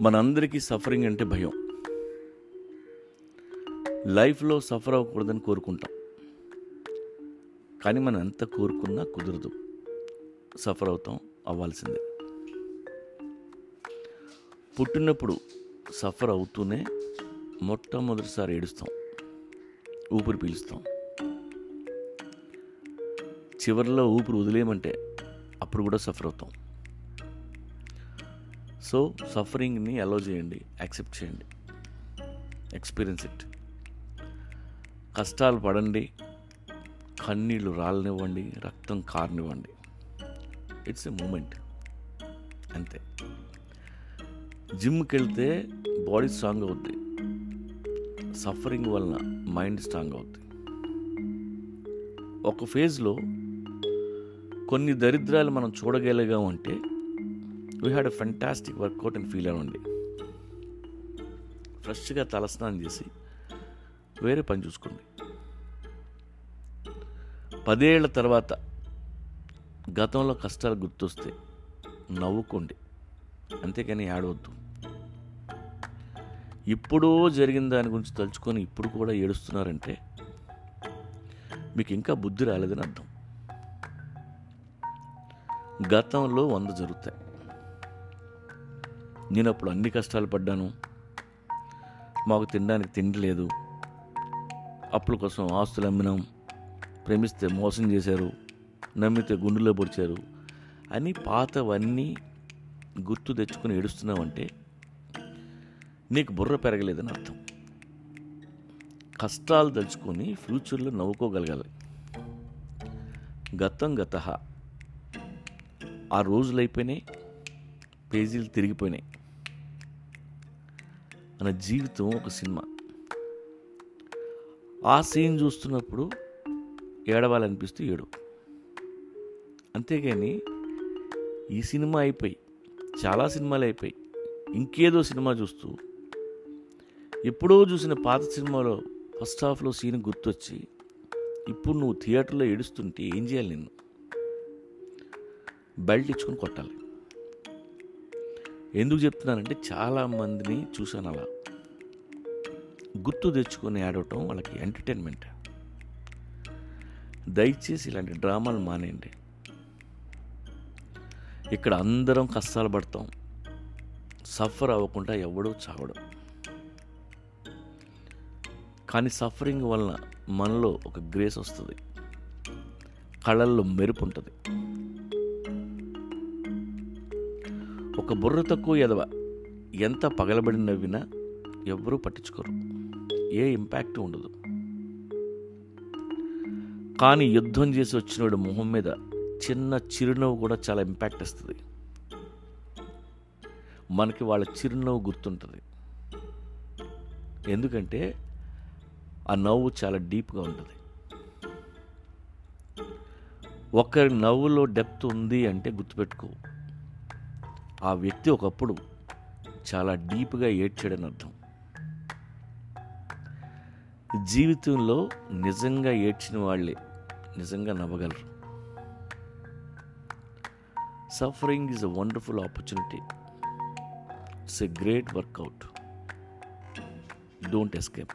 మనందరికీ సఫరింగ్ అంటే భయం. లైఫ్లో సఫర్ అవ్వకూడదని కోరుకుంటాం. కానీ మనం ఎంత కోరుకున్నా కుదరదు. సఫర్ అవుతాం అవ్వాల్సిందే. పుట్టినప్పుడు సఫర్ అవుతూనే మొట్టమొదటిసారి ఏడుస్తాం. ఊపిరి పీలుస్తాం చివరిలో ఊపిరి వదిలేయమంటే అప్పుడు కూడా సఫర్ అవుతాం. సో సఫరింగ్ని అలో చేయండి యాక్సెప్ట్ చేయండి. ఎక్స్పీరియన్స్ ఇట్ కష్టాలు పడండి కన్నీళ్ళు రాలనివ్వండి రక్తం కారనివ్వండి. ఇట్స్ ఎ మూమెంట్ అంతే. జిమ్కి వెళ్తే బాడీ స్ట్రాంగ్ అవుద్ది. సఫరింగ్ వలన మైండ్ స్ట్రాంగ్ అవుద్ది. ఒక ఫేజ్లో కొన్ని దరిద్రాలు మనం చూడగలిగామంటే we had a fantastic workout and feel అవ్వండి ఫ్రెష్గా తలస్నానం చేసి వేరే పని చూసుకోండి. పదేళ్ళ తర్వాత గతంలో కష్టాలు గుర్తొస్తే నవ్వుకోండి. అంతేకాని ఏడవద్దు. ఇప్పుడో జరిగిన దాని గురించి తలుచుకొని ఇప్పుడు కూడా ఏడుస్తున్నారంటే మీకు ఇంకా బుద్ధి రాలేదని అర్థం. గతంలో వంద జరుగుతాయి. నేను అప్పుడు అన్ని కష్టాలు పడ్డాను. మాకు తినడానికి తిండి లేదు. అప్పుల కోసం ఆస్తులు అమ్మినాం. ప్రేమిస్తే మోసం చేశారు. నమ్మితే గుండెలో పొడిచారు. అని పాతవన్నీ గుర్తు తెచ్చుకొని ఏడుస్తున్నావంటే నీకు బుర్ర పెరగలేదని అర్థం. కష్టాలు తలుచుకొని ఫ్యూచర్లో నవ్వుకోగలగాలి. గతం గత ఆ రోజులు అయిపోయినాయి. పేజీలు తిరిగిపోయినాయి. మన జీవితం ఒక సినిమా. ఆ సీన్ చూస్తున్నప్పుడు ఏడవాలనిపిస్తూ ఏడు. అంతేగాని ఈ సినిమా అయిపోయి చాలా సినిమాలు అయిపోయి ఇంకేదో సినిమా చూస్తూ ఎప్పుడో చూసిన పాత సినిమాలో ఫస్ట్ హాఫ్లో సీన్ గుర్తొచ్చి ఇప్పుడు నువ్వు థియేటర్లో ఏడుస్తుంటే ఏం చేయాలి నిన్ను? బెల్ట్ ఇచ్చుకొని కొట్టాలి. ఎందుకు చెప్తున్నానంటే చాలామందిని చూశాను అలా. గుర్తు తెచ్చుకొని ఆడటం వాళ్ళకి ఎంటర్టైన్మెంట్. దయచేసి ఇలాంటి డ్రామాలు మానేయండి. ఇక్కడ అందరం కష్టాలు పడతాం. సఫర్ అవ్వకుండా ఎవడో చావడం. కానీ సఫరింగ్ వలన మనలో ఒక గ్రేస్ వస్తుంది. కళల్లో మెరుపు ఉంటుంది. ఒక బుర్ర తక్కువ ఎదవ. ఎంత పగలబడి నవ్వినా ఎవ్వరూ పట్టించుకోరు. ఏ ఇంపాక్ట్ ఉండదు. కానీ యుద్ధం చేసి వచ్చినోడు మొహం మీద చిన్న చిరునవ్వు కూడా చాలా ఇంపాక్ట్ ఇస్తుంది. మనకి వాళ్ళ చిరునవ్వు గుర్తుంటుంది. ఎందుకంటే ఆ నవ్వు చాలా డీప్గా ఉంటుంది. ఒకరి నవ్వులో డెప్త్ ఉంది అంటే గుర్తుపెట్టుకో. ఆ వ్యక్తి ఒకప్పుడు చాలా డీప్గా ఏడ్చాడని అర్థం. జీవితంలో నిజంగా ఏడ్చిన వాళ్ళే నిజంగా నవ్వగలరు. Suffering is a wonderful opportunity it's a great workout don't escape